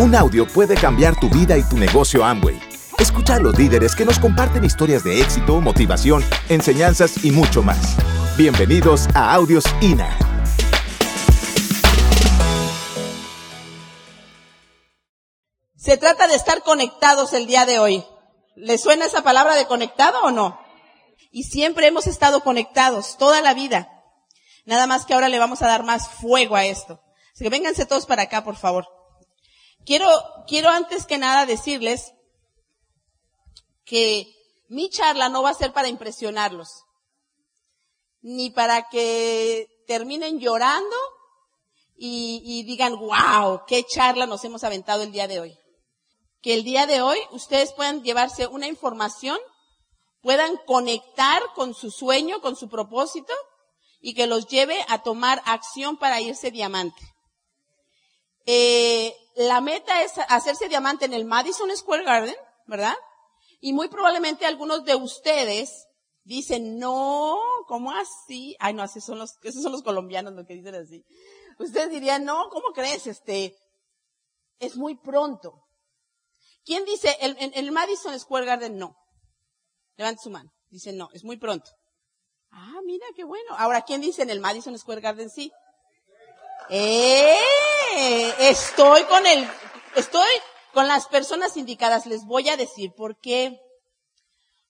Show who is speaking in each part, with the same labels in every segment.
Speaker 1: Un audio puede cambiar tu vida y tu negocio Amway. Escucha a los líderes que nos comparten historias de éxito, motivación, enseñanzas y mucho más. Bienvenidos a Audios INA.
Speaker 2: Se trata de estar conectados el día de hoy. ¿Le suena esa palabra de conectado o no? Y siempre hemos estado conectados, toda la vida. Nada más que ahora le vamos a dar más fuego a esto. Así que vénganse todos para acá, por favor. Quiero, quiero antes que nada decirles que mi charla no va a ser para impresionarlos, ni para que terminen llorando y, y digan, wow, qué charla nos hemos aventado el día de hoy. Que el día de hoy ustedes puedan llevarse una información, puedan conectar con su sueño, con su propósito, y que los lleve a tomar acción para irse diamante. Eh, la meta es hacerse diamante en el Madison Square Garden, ¿verdad? Y muy probablemente algunos de ustedes dicen, no, ¿cómo así? Ay, no, así son los, esos son los colombianos los que dicen así. Ustedes dirían, no, ¿cómo crees? Este, es muy pronto. ¿Quién dice, el, el Madison Square Garden no? Levante su mano. Dice, no, es muy pronto. Ah, mira, qué bueno. Ahora, ¿quién dice en el Madison Square Garden sí? ¡Eh! Estoy con el, estoy con las personas indicadas. Les voy a decir por qué.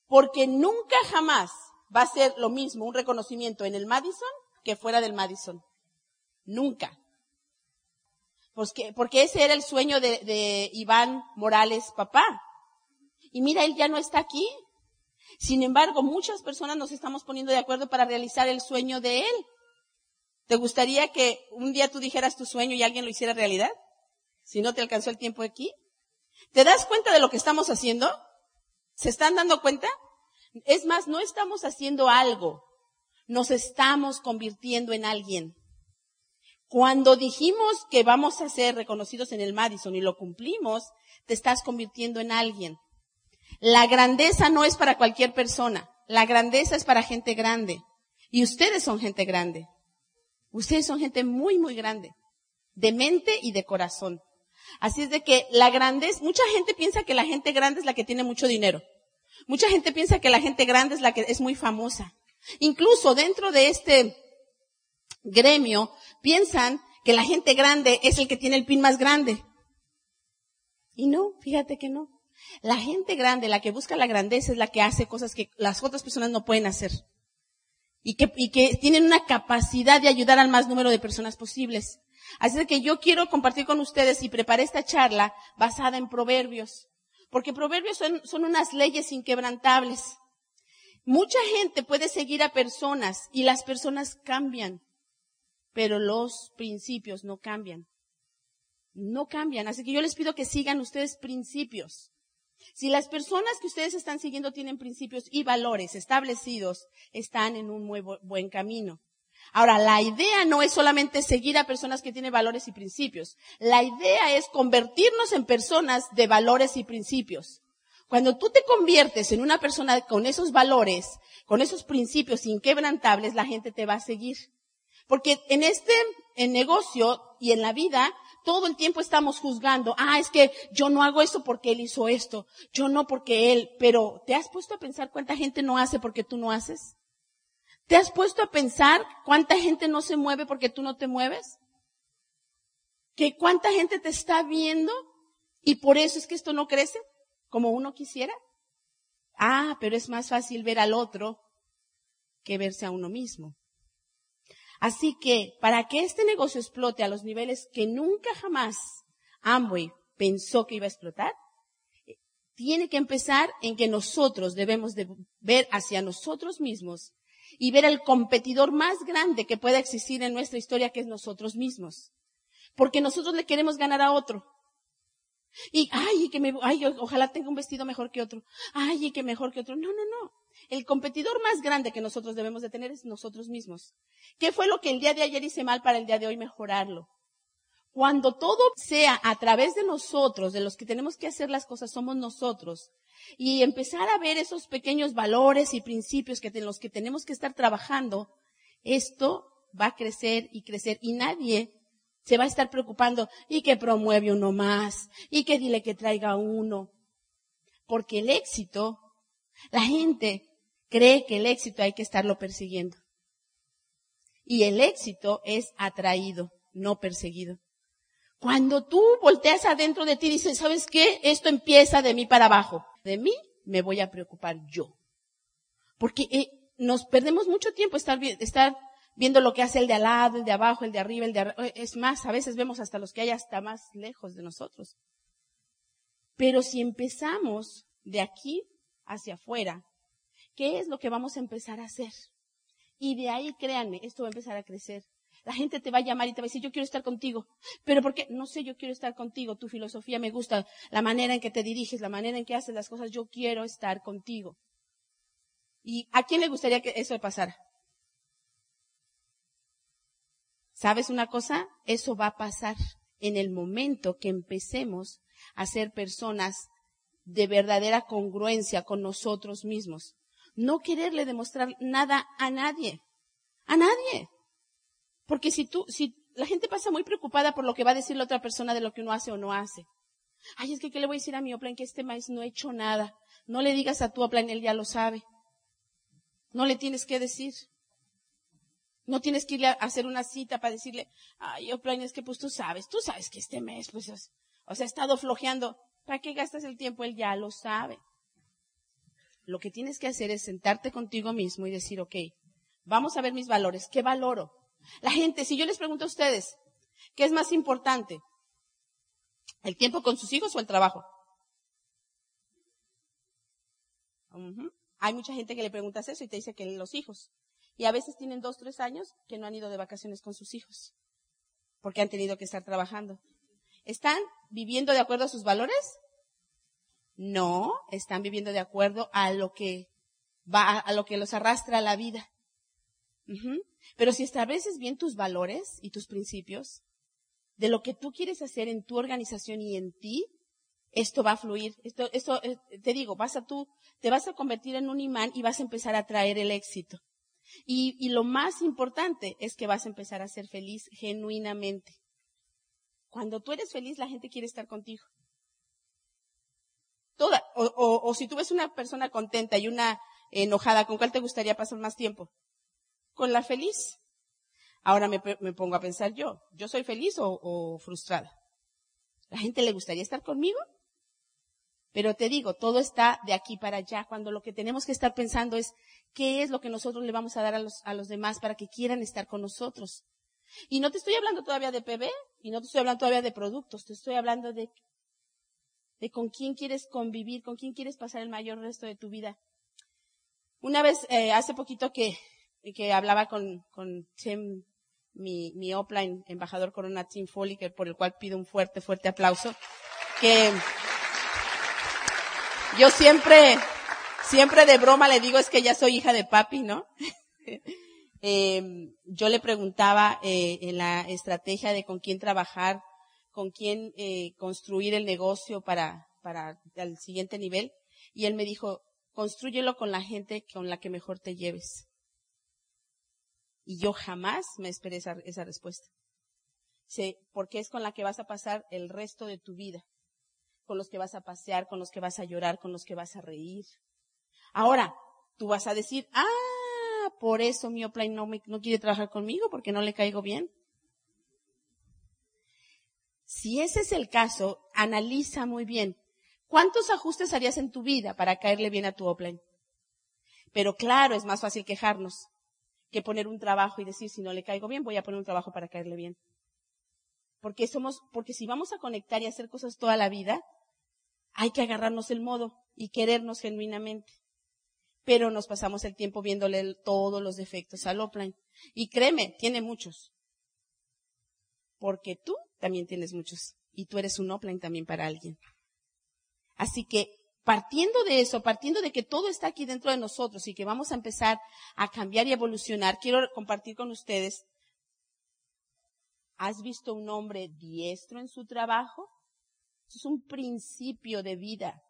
Speaker 2: Porque nunca jamás va a ser lo mismo un reconocimiento en el Madison que fuera del Madison. Nunca. Porque, porque ese era el sueño de, de Iván Morales, papá. Y mira, él ya no está aquí. Sin embargo, muchas personas nos estamos poniendo de acuerdo para realizar el sueño de él. ¿Te gustaría que un día tú dijeras tu sueño y alguien lo hiciera realidad? Si no te alcanzó el tiempo aquí. ¿Te das cuenta de lo que estamos haciendo? ¿Se están dando cuenta? Es más, no estamos haciendo algo. Nos estamos convirtiendo en alguien. Cuando dijimos que vamos a ser reconocidos en el Madison y lo cumplimos, te estás convirtiendo en alguien. La grandeza no es para cualquier persona. La grandeza es para gente grande. Y ustedes son gente grande. Ustedes son gente muy, muy grande. De mente y de corazón. Así es de que la grandeza, mucha gente piensa que la gente grande es la que tiene mucho dinero. Mucha gente piensa que la gente grande es la que es muy famosa. Incluso dentro de este gremio piensan que la gente grande es el que tiene el pin más grande. Y no, fíjate que no. La gente grande, la que busca la grandeza, es la que hace cosas que las otras personas no pueden hacer. Y que, y que tienen una capacidad de ayudar al más número de personas posibles. Así que yo quiero compartir con ustedes y preparé esta charla basada en proverbios. Porque proverbios son, son unas leyes inquebrantables. Mucha gente puede seguir a personas y las personas cambian, pero los principios no cambian. No cambian. Así que yo les pido que sigan ustedes principios. Si las personas que ustedes están siguiendo tienen principios y valores establecidos, están en un muy buen camino. Ahora, la idea no es solamente seguir a personas que tienen valores y principios. La idea es convertirnos en personas de valores y principios. Cuando tú te conviertes en una persona con esos valores, con esos principios inquebrantables, la gente te va a seguir. Porque en este en negocio y en la vida, todo el tiempo estamos juzgando, ah, es que yo no hago esto porque él hizo esto, yo no porque él, pero ¿te has puesto a pensar cuánta gente no hace porque tú no haces? ¿Te has puesto a pensar cuánta gente no se mueve porque tú no te mueves? ¿Que cuánta gente te está viendo y por eso es que esto no crece como uno quisiera? Ah, pero es más fácil ver al otro que verse a uno mismo. Así que para que este negocio explote a los niveles que nunca jamás Amway pensó que iba a explotar, tiene que empezar en que nosotros debemos de ver hacia nosotros mismos y ver el competidor más grande que pueda existir en nuestra historia, que es nosotros mismos. Porque nosotros le queremos ganar a otro. Y, ay, que me, ay, ojalá tenga un vestido mejor que otro. Ay, que mejor que otro. No, no, no. El competidor más grande que nosotros debemos de tener es nosotros mismos. ¿Qué fue lo que el día de ayer hice mal para el día de hoy mejorarlo? Cuando todo sea a través de nosotros, de los que tenemos que hacer las cosas, somos nosotros. Y empezar a ver esos pequeños valores y principios que en los que tenemos que estar trabajando, esto va a crecer y crecer. Y nadie Se va a estar preocupando y que promueve uno más y que dile que traiga uno. Porque el éxito, la gente cree que el éxito hay que estarlo persiguiendo. Y el éxito es atraído, no perseguido. Cuando tú volteas adentro de ti y dices, ¿sabes qué? Esto empieza de mí para abajo. De mí me voy a preocupar yo. Porque eh, nos perdemos mucho tiempo estar, estar viendo lo que hace el de al lado, el de abajo, el de arriba, el de arriba. Eh, es más, a veces vemos hasta los que hay hasta más lejos de nosotros. Pero si empezamos de aquí hacia afuera, ¿qué es lo que vamos a empezar a hacer? Y de ahí, créanme, esto va a empezar a crecer. La gente te va a llamar y te va a decir, yo quiero estar contigo. Pero ¿por qué? No sé, yo quiero estar contigo. Tu filosofía me gusta, la manera en que te diriges, la manera en que haces las cosas, yo quiero estar contigo. ¿Y a quién le gustaría que eso pasara? ¿Sabes una cosa? Eso va a pasar en el momento que empecemos a ser personas de verdadera congruencia con nosotros mismos. No quererle demostrar nada a nadie. A nadie. Porque si tú, si la gente pasa muy preocupada por lo que va a decir la otra persona de lo que uno hace o no hace. Ay, es que ¿qué le voy a decir a mi Oplan que este maíz no ha hecho nada? No le digas a tu Oplan, él ya lo sabe. No le tienes que decir. No tienes que irle a hacer una cita para decirle, ay, Oplan, es que pues tú sabes, tú sabes que este mes, pues, o sea, ha estado flojeando. ¿Para qué gastas el tiempo? Él ya lo sabe. Lo que tienes que hacer es sentarte contigo mismo y decir, ok, vamos a ver mis valores. ¿Qué valoro? La gente, si yo les pregunto a ustedes, ¿qué es más importante? ¿El tiempo con sus hijos o el trabajo? Hay mucha gente que le preguntas eso y te dice que los hijos. Y a veces tienen dos, tres años que no han ido de vacaciones con sus hijos. Porque han tenido que estar trabajando. ¿Están viviendo de acuerdo a sus valores? No, están viviendo de acuerdo a lo que va, a lo que los arrastra a la vida. Pero si estableces bien tus valores y tus principios, de lo que tú quieres hacer en tu organización y en ti, esto va a fluir. Esto, esto, eh, te digo, vas a tú, te vas a convertir en un imán y vas a empezar a traer el éxito. Y, y lo más importante es que vas a empezar a ser feliz genuinamente. Cuando tú eres feliz, la gente quiere estar contigo. Toda, o, o, o si tú ves una persona contenta y una enojada, ¿con cuál te gustaría pasar más tiempo? con la feliz. Ahora me, pongo a pensar yo, ¿yo soy feliz o, frustrada? ¿La gente le gustaría estar conmigo? Pero te digo, todo está de aquí para allá, cuando lo que tenemos que estar pensando es qué es lo que nosotros le vamos a dar a los, a los demás para que quieran estar con nosotros. Y no te estoy hablando todavía de PB, y no te estoy hablando todavía de productos, te estoy hablando de, de con quién quieres convivir, con quién quieres pasar el mayor resto de tu vida. Una vez, eh, hace poquito que que hablaba con, con Tim, mi, mi offline embajador Corona Tim Foley, por el cual pido un fuerte, fuerte aplauso, que yo siempre, siempre de broma le digo es que ya soy hija de papi, ¿no? eh, yo le preguntaba eh, en la estrategia de con quién trabajar, con quién eh, construir el negocio para, para el siguiente nivel, y él me dijo, construyelo con la gente con la que mejor te lleves. Y yo jamás me esperé esa, esa respuesta. Sé, porque es con la que vas a pasar el resto de tu vida. Con los que vas a pasear, con los que vas a llorar, con los que vas a reír. Ahora, tú vas a decir, ah, por eso mi no, me, no quiere trabajar conmigo porque no le caigo bien. Si ese es el caso, analiza muy bien. ¿Cuántos ajustes harías en tu vida para caerle bien a tu Opline? Pero claro, es más fácil quejarnos que poner un trabajo y decir, si no le caigo bien, voy a poner un trabajo para caerle bien. Porque somos, porque si vamos a conectar y hacer cosas toda la vida, hay que agarrarnos el modo y querernos genuinamente. Pero nos pasamos el tiempo viéndole todos los defectos al offline. Y créeme, tiene muchos. Porque tú también tienes muchos. Y tú eres un offline también para alguien. Así que partiendo de eso, partiendo de que todo está aquí dentro de nosotros y que vamos a empezar a cambiar y evolucionar, quiero compartir con ustedes, ¿has visto un hombre diestro en su trabajo? es un principio de vida.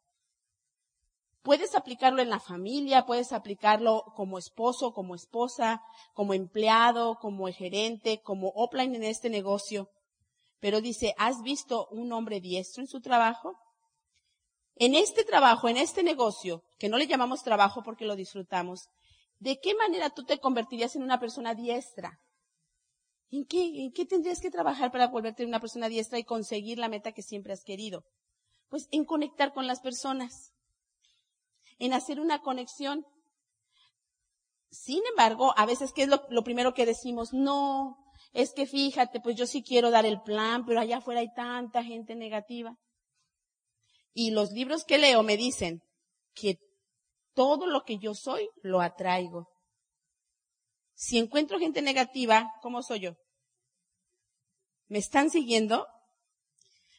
Speaker 2: Puedes aplicarlo en la familia, puedes aplicarlo como esposo, como esposa, como empleado, como gerente, como offline en este negocio. Pero dice, ¿has visto un hombre diestro en su trabajo? En este trabajo, en este negocio, que no le llamamos trabajo porque lo disfrutamos, ¿de qué manera tú te convertirías en una persona diestra? ¿En qué, ¿En qué tendrías que trabajar para volverte una persona diestra y conseguir la meta que siempre has querido? Pues en conectar con las personas, en hacer una conexión. Sin embargo, a veces, ¿qué es lo, lo primero que decimos? No, es que fíjate, pues yo sí quiero dar el plan, pero allá afuera hay tanta gente negativa. Y los libros que leo me dicen que todo lo que yo soy lo atraigo. Si encuentro gente negativa, ¿cómo soy yo? ¿Me están siguiendo?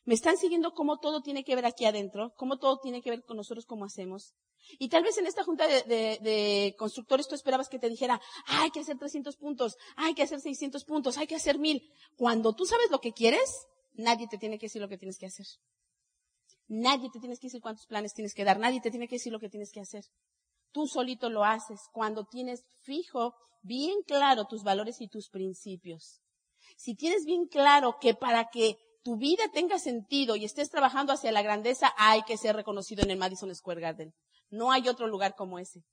Speaker 2: ¿Me están siguiendo cómo todo tiene que ver aquí adentro? ¿Cómo todo tiene que ver con nosotros, cómo hacemos? Y tal vez en esta junta de, constructores tú esperabas que te dijera, hay que hacer 300 puntos, hay que hacer 600 puntos, hay que hacer 1000. Cuando tú sabes lo que quieres, nadie te tiene que decir lo que tienes que hacer. Nadie te tiene que decir cuántos planes tienes que dar, nadie te tiene que decir lo que tienes que hacer. Tú solito lo haces cuando tienes fijo, bien claro tus valores y tus principios. Si tienes bien claro que para que tu vida tenga sentido y estés trabajando hacia la grandeza, hay que ser reconocido en el Madison Square Garden. No hay otro lugar como ese.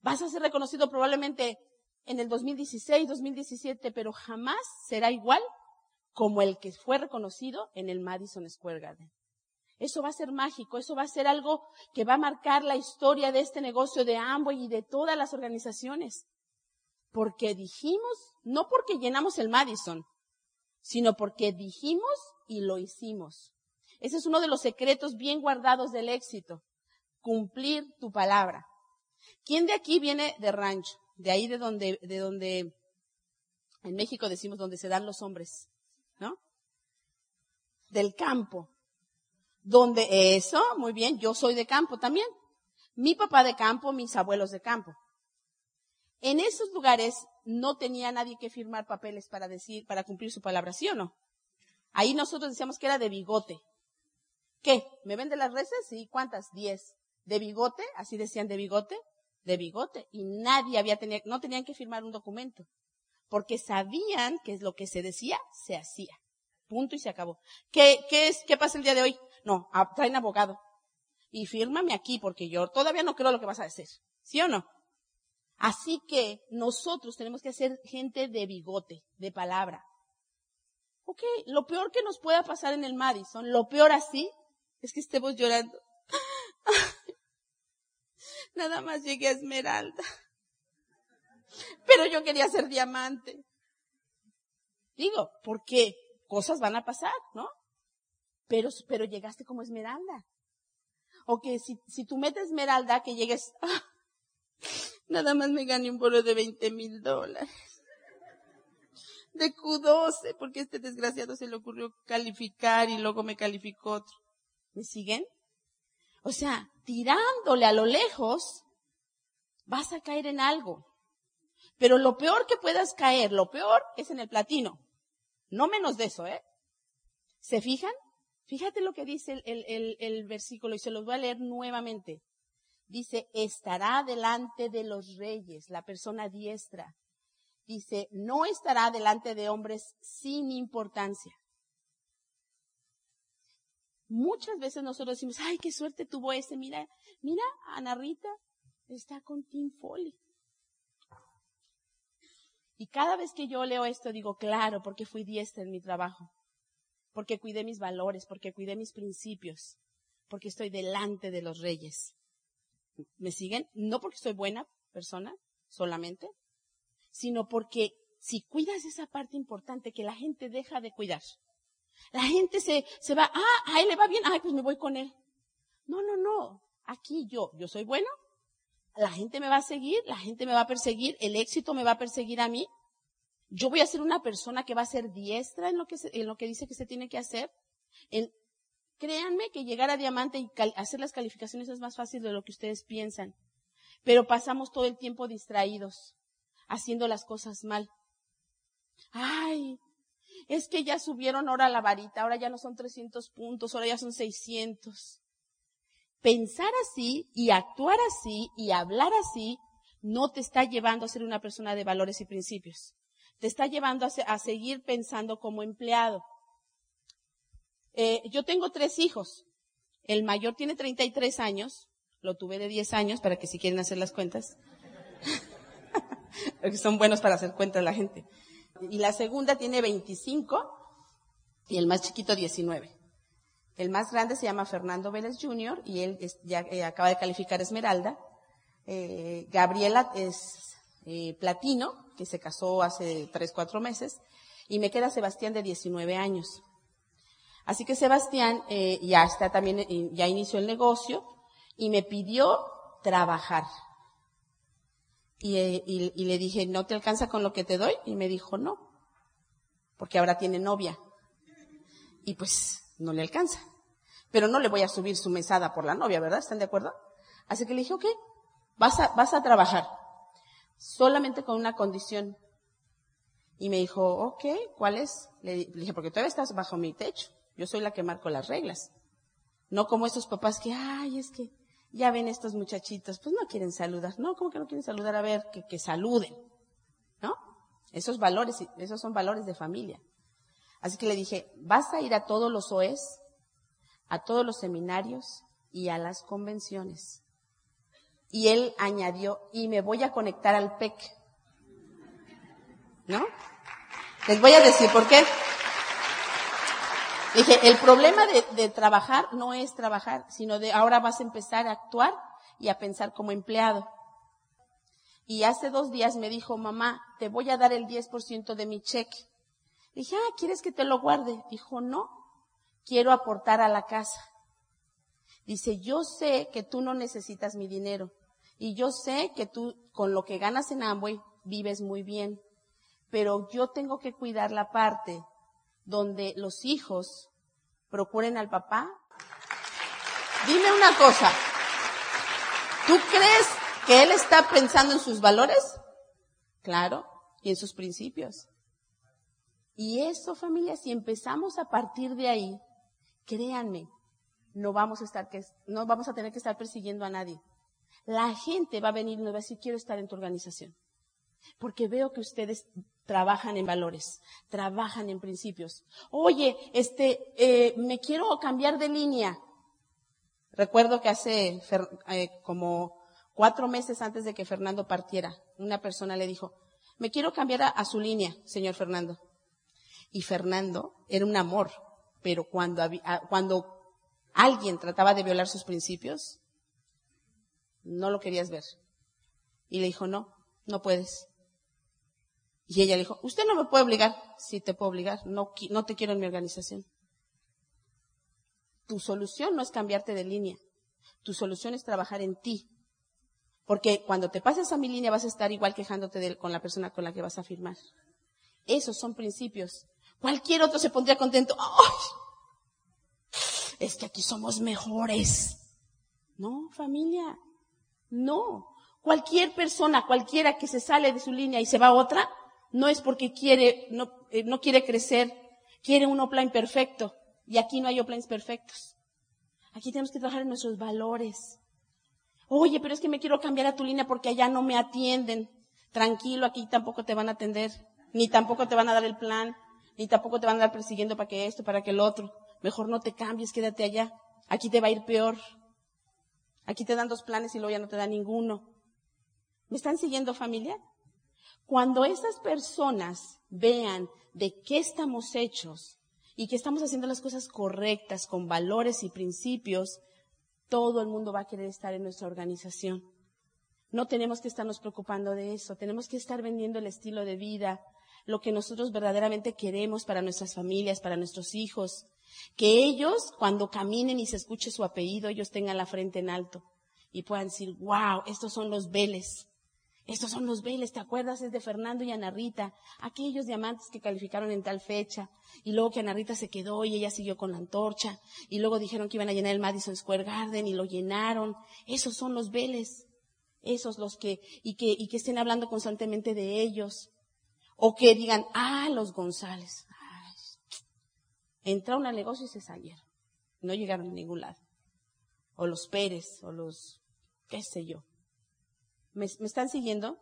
Speaker 2: Vas a ser reconocido probablemente en el 2016, 2017, pero jamás será igual como el que fue reconocido en el Madison Square Garden. Eso va a ser mágico, eso va a ser algo que va a marcar la historia de este negocio de Amway y de todas las organizaciones. Porque dijimos, no porque llenamos el Madison, sino porque dijimos y lo hicimos. Ese es uno de los secretos bien guardados del éxito cumplir tu palabra. ¿Quién de aquí viene de rancho? De ahí de donde, de donde, en México decimos donde se dan los hombres, ¿no? Del campo. Donde eso, muy bien, yo soy de campo también. Mi papá de campo, mis abuelos de campo. En esos lugares no tenía nadie que firmar papeles para decir, para cumplir su palabra, ¿sí o no? Ahí nosotros decíamos que era de bigote. ¿Qué? ¿Me vende las reses? Sí, ¿cuántas? Diez de bigote, así decían de bigote, de bigote, y nadie había tenido, no tenían que firmar un documento, porque sabían que lo que se decía, se hacía. Punto y se acabó. ¿Qué, qué es, qué pasa el día de hoy? No, traen abogado. Y fírmame aquí, porque yo todavía no creo lo que vas a decir. ¿Sí o no? Así que nosotros tenemos que ser gente de bigote, de palabra. Ok, lo peor que nos pueda pasar en el Madison, lo peor así, es que estemos llorando. Nada más llegué a Esmeralda. Pero yo quería ser diamante. Digo, porque cosas van a pasar, ¿no? Pero, pero llegaste como Esmeralda. O que si, si tú metes Esmeralda, que llegues, ah, nada más me gané un bolo de 20 mil dólares. De Q12, porque este desgraciado se le ocurrió calificar y luego me calificó otro. ¿Me siguen? O sea, tirándole a lo lejos, vas a caer en algo. Pero lo peor que puedas caer, lo peor es en el platino. No menos de eso, ¿eh? ¿Se fijan? Fíjate lo que dice el, el, versículo y se los voy a leer nuevamente. Dice, estará delante de los reyes, la persona diestra. Dice, no estará delante de hombres sin importancia. Muchas veces nosotros decimos, ay, qué suerte tuvo ese, mira, mira, Ana Rita está con Tim Foley. Y cada vez que yo leo esto digo, claro, porque fui diestra en mi trabajo, porque cuidé mis valores, porque cuidé mis principios, porque estoy delante de los reyes. ¿Me siguen? No porque soy buena persona solamente, sino porque si cuidas esa parte importante que la gente deja de cuidar, la gente se, se va, ah, a él le va bien, ay, pues me voy con él. No, no, no. Aquí yo, yo soy bueno, la gente me va a seguir, la gente me va a perseguir, el éxito me va a perseguir a mí. Yo voy a ser una persona que va a ser diestra en lo que, en lo que dice que se tiene que hacer. Créanme que llegar a diamante y hacer las calificaciones es más fácil de lo que ustedes piensan. Pero pasamos todo el tiempo distraídos, haciendo las cosas mal. Ay, es que ya subieron ahora la varita, ahora ya no son 300 puntos, ahora ya son 600. Pensar así y actuar así y hablar así no te está llevando a ser una persona de valores y principios. Te está llevando a, seguir pensando como empleado. Eh, yo tengo tres hijos. El mayor tiene 33 años, lo tuve de 10 años para que si quieren hacer las cuentas. Porque son buenos para hacer cuentas la gente. Y la segunda tiene 25 y el más chiquito 19. El más grande se llama Fernando Vélez Jr. y él ya eh, acaba de calificar Esmeralda. Eh, Gabriela es eh, Platino, que se casó hace 3, 4 meses. Y me queda Sebastián de 19 años. Así que Sebastián ya está también, ya inició el negocio y me pidió trabajar. Y, y, le dije, ¿no te alcanza con lo que te doy? Y me dijo, no, porque ahora tiene novia. Y pues no le alcanza. Pero no le voy a subir su mesada por la novia, ¿verdad? ¿Están de acuerdo? Así que le dije, ok, vas a, vas a trabajar. Solamente con una condición. Y me dijo, ok, ¿cuál es? Le dije, porque todavía estás bajo mi techo. Yo soy la que marco las reglas. No como esos papás que, ay, es que ya ven estos muchachitos, pues no quieren saludar. No, ¿cómo que no quieren saludar? A ver, que, que saluden. ¿No? Esos valores, esos son valores de familia. Así que le dije, vas a ir a todos los OES, a todos los seminarios y a las convenciones. Y él añadió, y me voy a conectar al PEC. ¿No? Les voy a decir por qué. Dije, el problema de, trabajar no es trabajar, sino de ahora vas a empezar a actuar y a pensar como empleado. Y hace dos días me dijo, mamá, te voy a dar el 10% de mi cheque. Dije, ah, ¿quieres que te lo guarde? Dijo, no, quiero aportar a la casa. Dice, yo sé que tú no necesitas mi dinero y yo sé que tú con lo que ganas en Amway vives muy bien, pero yo tengo que cuidar la parte donde los hijos procuren al papá. Dime una cosa, ¿tú crees que él está pensando en sus valores? Claro, y en sus principios. Y eso, familia, si empezamos a partir de ahí, créanme, no vamos a estar que, no vamos a tener que estar persiguiendo a nadie. La gente va a venir y nos va a decir, quiero estar en tu organización. Porque veo que ustedes trabajan en valores, trabajan en principios. Oye, este, eh, me quiero cambiar de línea. Recuerdo que hace eh, como cuatro meses antes de que Fernando partiera, una persona le dijo, me quiero cambiar a su línea, señor Fernando. Y Fernando era un amor, pero cuando, cuando alguien trataba de violar sus principios, no lo querías ver. Y le dijo, no, no puedes. Y ella le dijo, usted no me puede obligar. Sí, te puedo obligar. No, no te quiero en mi organización. Tu solución no es cambiarte de línea. Tu solución es trabajar en ti. Porque cuando te pases a mi línea vas a estar igual quejándote de, con la persona con la que vas a firmar. Esos son principios. Cualquier otro se pondría contento. ¡Ay! Es que aquí somos mejores. No, familia. No. Cualquier persona, cualquiera que se sale de su línea y se va a otra, no es porque quiere, no, eh, quiere crecer, quiere un offline perfecto. Y aquí no hay offlines perfectos. Aquí tenemos que trabajar en nuestros valores. Oye, pero es que me quiero cambiar a tu línea porque allá no me atienden. Tranquilo, aquí tampoco te van a atender, ni tampoco te van a dar el plan ni tampoco te van a andar persiguiendo para que esto, para que el otro. Mejor no te cambies, quédate allá. Aquí te va a ir peor. Aquí te dan dos planes y luego ya no te dan ninguno. ¿Me están siguiendo familia? Cuando esas personas vean de qué estamos hechos y que estamos haciendo las cosas correctas, con valores y principios, todo el mundo va a querer estar en nuestra organización. No tenemos que estarnos preocupando de eso, tenemos que estar vendiendo el estilo de vida, lo que nosotros verdaderamente queremos para nuestras familias, para nuestros hijos. Que ellos, cuando caminen y se escuche su apellido, ellos tengan la frente en alto y puedan decir, wow, estos son los Vélez. Estos son los Vélez, ¿te acuerdas? Es de Fernando y Ana Rita, aquellos diamantes que calificaron en tal fecha, y luego que Ana Rita se quedó y ella siguió con la antorcha, y luego dijeron que iban a llenar el Madison Square Garden y lo llenaron. Esos son los Vélez. Esos los que, y que, y que estén hablando constantemente de ellos. O que digan, ah, los González. entraron al negocio y se salieron. No llegaron a ningún lado. O los Pérez, o los, qué sé yo. ¿Me, ¿Me están siguiendo?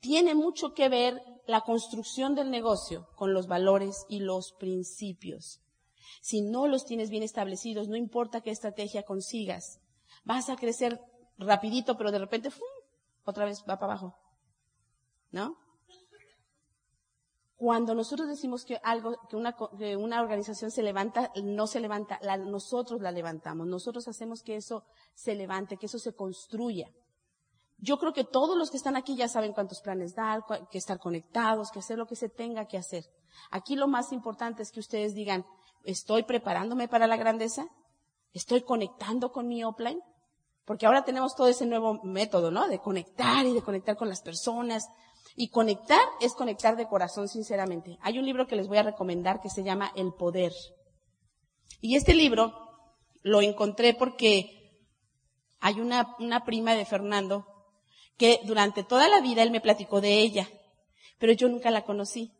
Speaker 2: Tiene mucho que ver la construcción del negocio con los valores y los principios. Si no los tienes bien establecidos, no importa qué estrategia consigas, vas a crecer rapidito, pero de repente, ¡fum! otra vez va para abajo. ¿No? Cuando nosotros decimos que algo, que una organización se levanta, no se levanta, nosotros la levantamos, nosotros hacemos que eso se levante, que eso se construya. Yo creo que todos los que están aquí ya saben cuántos planes dar, que estar conectados, que hacer lo que se tenga que hacer. Aquí lo más importante es que ustedes digan, estoy preparándome para la grandeza, estoy conectando con mi offline, porque ahora tenemos todo ese nuevo método, ¿no? De conectar y de conectar con las personas. Y conectar es conectar de corazón, sinceramente. Hay un libro que les voy a recomendar que se llama El Poder. Y este libro lo encontré porque hay una, una prima de Fernando que durante toda la vida él me platicó de ella, pero yo nunca la conocí.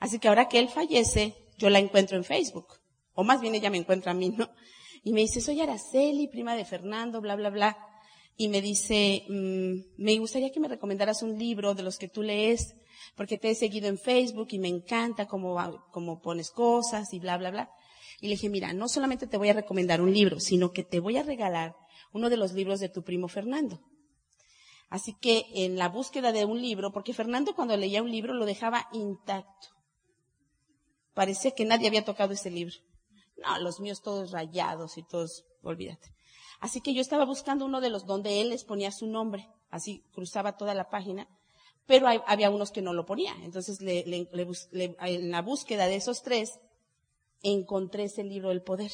Speaker 2: Así que ahora que él fallece, yo la encuentro en Facebook. O más bien ella me encuentra a mí, ¿no? Y me dice, soy Araceli, prima de Fernando, bla, bla, bla. Y me dice, mm, me gustaría que me recomendaras un libro de los que tú lees, porque te he seguido en Facebook y me encanta cómo, cómo pones cosas y bla, bla, bla. Y le dije, mira, no solamente te voy a recomendar un libro, sino que te voy a regalar uno de los libros de tu primo Fernando. Así que en la búsqueda de un libro, porque Fernando cuando leía un libro lo dejaba intacto. Parecía que nadie había tocado ese libro. No, los míos todos rayados y todos, olvídate. Así que yo estaba buscando uno de los donde él les ponía su nombre. Así cruzaba toda la página. Pero había unos que no lo ponía. Entonces, en la búsqueda de esos tres, encontré ese libro del poder.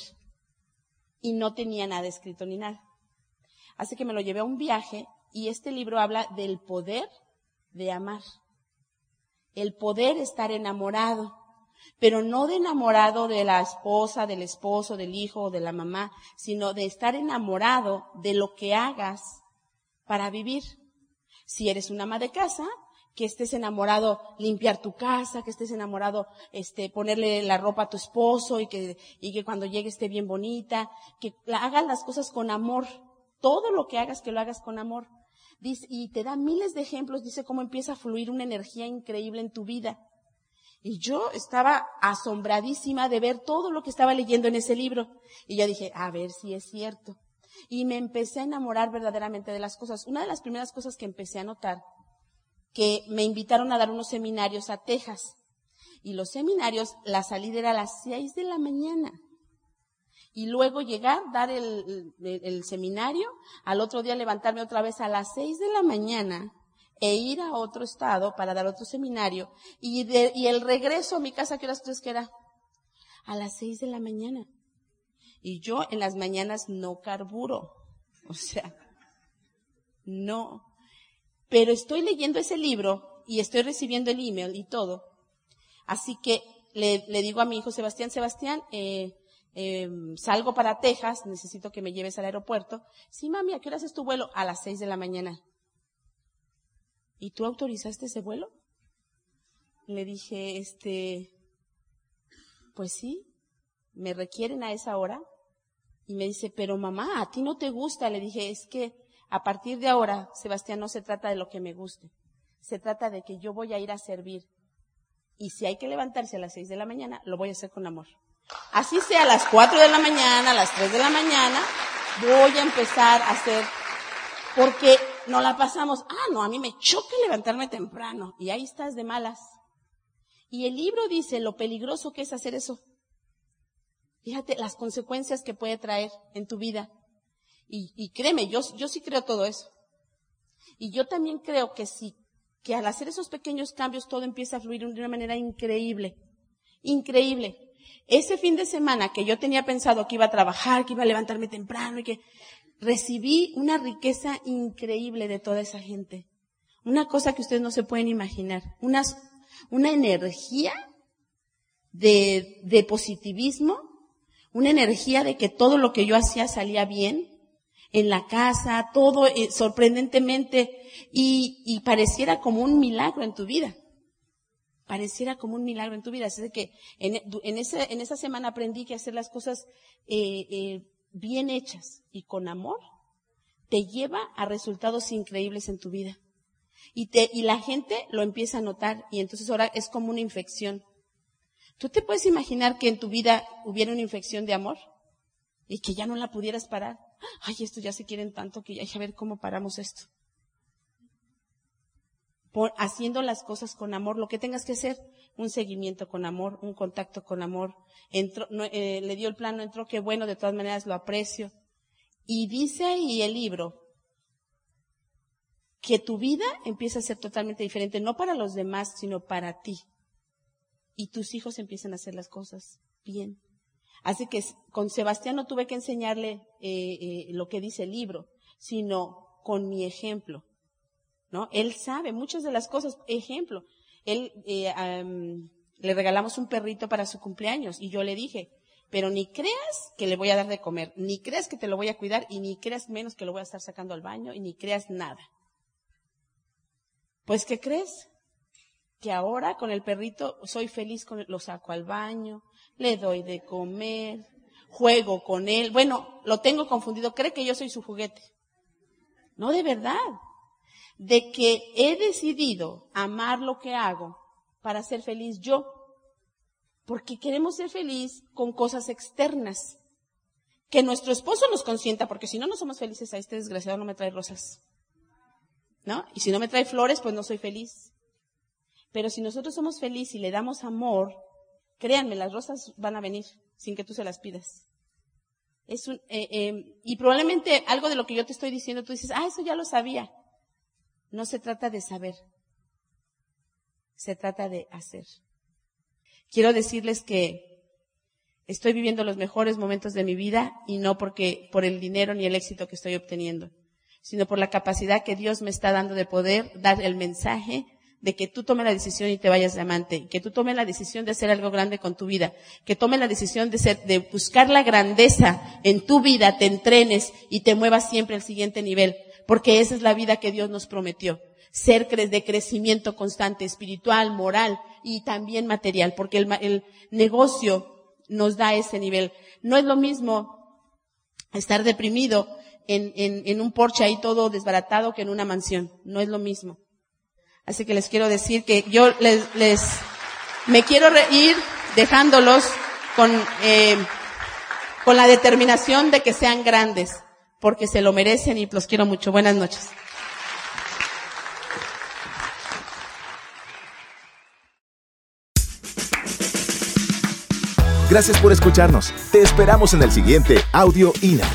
Speaker 2: Y no tenía nada escrito ni nada. Así que me lo llevé a un viaje y este libro habla del poder de amar. El poder estar enamorado, pero no de enamorado de la esposa, del esposo, del hijo o de la mamá, sino de estar enamorado de lo que hagas para vivir. Si eres una ama de casa, que estés enamorado limpiar tu casa, que estés enamorado este ponerle la ropa a tu esposo y que y que cuando llegue esté bien bonita, que hagas las cosas con amor. Todo lo que hagas que lo hagas con amor y te da miles de ejemplos, dice cómo empieza a fluir una energía increíble en tu vida. Y yo estaba asombradísima de ver todo lo que estaba leyendo en ese libro. Y yo dije, a ver si es cierto. Y me empecé a enamorar verdaderamente de las cosas. Una de las primeras cosas que empecé a notar, que me invitaron a dar unos seminarios a Texas. Y los seminarios, la salida era a las seis de la mañana y luego llegar, dar el, el, seminario, al otro día levantarme otra vez a las seis de la mañana e ir a otro estado para dar otro seminario y, de, y el regreso a mi casa, ¿qué horas crees que era? A las seis de la mañana. Y yo en las mañanas no carburo. O sea, no. Pero estoy leyendo ese libro y estoy recibiendo el email y todo. Así que le, le digo a mi hijo Sebastián, Sebastián, eh, eh, salgo para Texas, necesito que me lleves al aeropuerto. Sí, mami, ¿a qué hora es tu vuelo? A las seis de la mañana. ¿Y tú autorizaste ese vuelo? Le dije, este, pues sí, me requieren a esa hora. Y me dice, pero mamá, a ti no te gusta. Le dije, es que a partir de ahora, Sebastián, no se trata de lo que me guste. Se trata de que yo voy a ir a servir. Y si hay que levantarse a las seis de la mañana, lo voy a hacer con amor. Así sea a las 4 de la mañana, a las 3 de la mañana, voy a empezar a hacer, porque no la pasamos, ah, no, a mí me choca levantarme temprano, y ahí estás de malas. Y el libro dice lo peligroso que es hacer eso. Fíjate las consecuencias que puede traer en tu vida. Y, y créeme, yo, yo sí creo todo eso. Y yo también creo que sí, que al hacer esos pequeños cambios todo empieza a fluir de una manera increíble. Increíble. Ese fin de semana que yo tenía pensado que iba a trabajar, que iba a levantarme temprano y que recibí una riqueza increíble de toda esa gente. Una cosa que ustedes no se pueden imaginar. Una, una energía de, de positivismo, una energía de que todo lo que yo hacía salía bien, en la casa, todo eh, sorprendentemente, y, y pareciera como un milagro en tu vida pareciera como un milagro en tu vida. Así que en, en, esa semana aprendí que hacer las cosas eh, eh, bien hechas y con amor te lleva a resultados increíbles en tu vida. Y, la gente lo empieza a notar y entonces ahora es como una infección. ¿Tú te puedes imaginar que en tu vida hubiera una infección de amor? Y que ya no la pudieras parar. Ay, esto ya se quieren tanto que ya que ver cómo paramos esto. Por, haciendo las cosas con amor, lo que tengas que hacer, un seguimiento con amor, un contacto con amor. Entró, eh, le dio el plano, entró, qué bueno, de todas maneras lo aprecio. Y dice ahí el libro que tu vida empieza a ser totalmente diferente, no para los demás, sino para ti. Y tus hijos empiezan a hacer las cosas bien. Así que con Sebastián no tuve que enseñarle eh, eh, lo que dice el libro, sino con mi ejemplo. ¿No? Él sabe muchas de las cosas. Ejemplo, él eh, le regalamos un perrito para su cumpleaños y yo le dije, pero ni creas que le voy a dar de comer, ni creas que te lo voy a cuidar y ni creas menos que lo voy a estar sacando al baño y ni creas nada. Pues, ¿qué crees? Que ahora con el perrito soy feliz, con, lo saco al baño, le doy de comer, juego con él. Bueno, lo tengo confundido, cree que yo soy su juguete. No, de verdad. De que he decidido amar lo que hago para ser feliz yo. Porque queremos ser feliz con cosas externas. Que nuestro esposo nos consienta, porque si no, no somos felices. A este desgraciado no me trae rosas. ¿No? Y si no me trae flores, pues no soy feliz. Pero si nosotros somos felices y le damos amor, créanme, las rosas van a venir sin que tú se las pidas. Eh, eh, y probablemente algo de lo que yo te estoy diciendo, tú dices, ah, eso ya lo sabía. No se trata de saber. Se trata de hacer. Quiero decirles que estoy viviendo los mejores momentos de mi vida y no porque, por el dinero ni el éxito que estoy obteniendo sino por la capacidad que Dios me está dando de poder dar el mensaje de que tú tomes la decisión y te vayas de amante, que tú tomes la decisión de hacer algo grande con tu vida, que tomes la decisión de ser, de buscar la grandeza en tu vida, te entrenes y te muevas siempre al siguiente nivel, porque esa es la vida que Dios nos prometió. Ser de crecimiento constante, espiritual, moral y también material, porque el, el negocio nos da ese nivel. No es lo mismo estar deprimido en, en, en un porche ahí todo desbaratado que en una mansión. No es lo mismo. Así que les quiero decir que yo les, les me quiero ir dejándolos con, eh, con la determinación de que sean grandes, porque se lo merecen y los quiero mucho. Buenas noches.
Speaker 1: Gracias por escucharnos. Te esperamos en el siguiente Audio INA.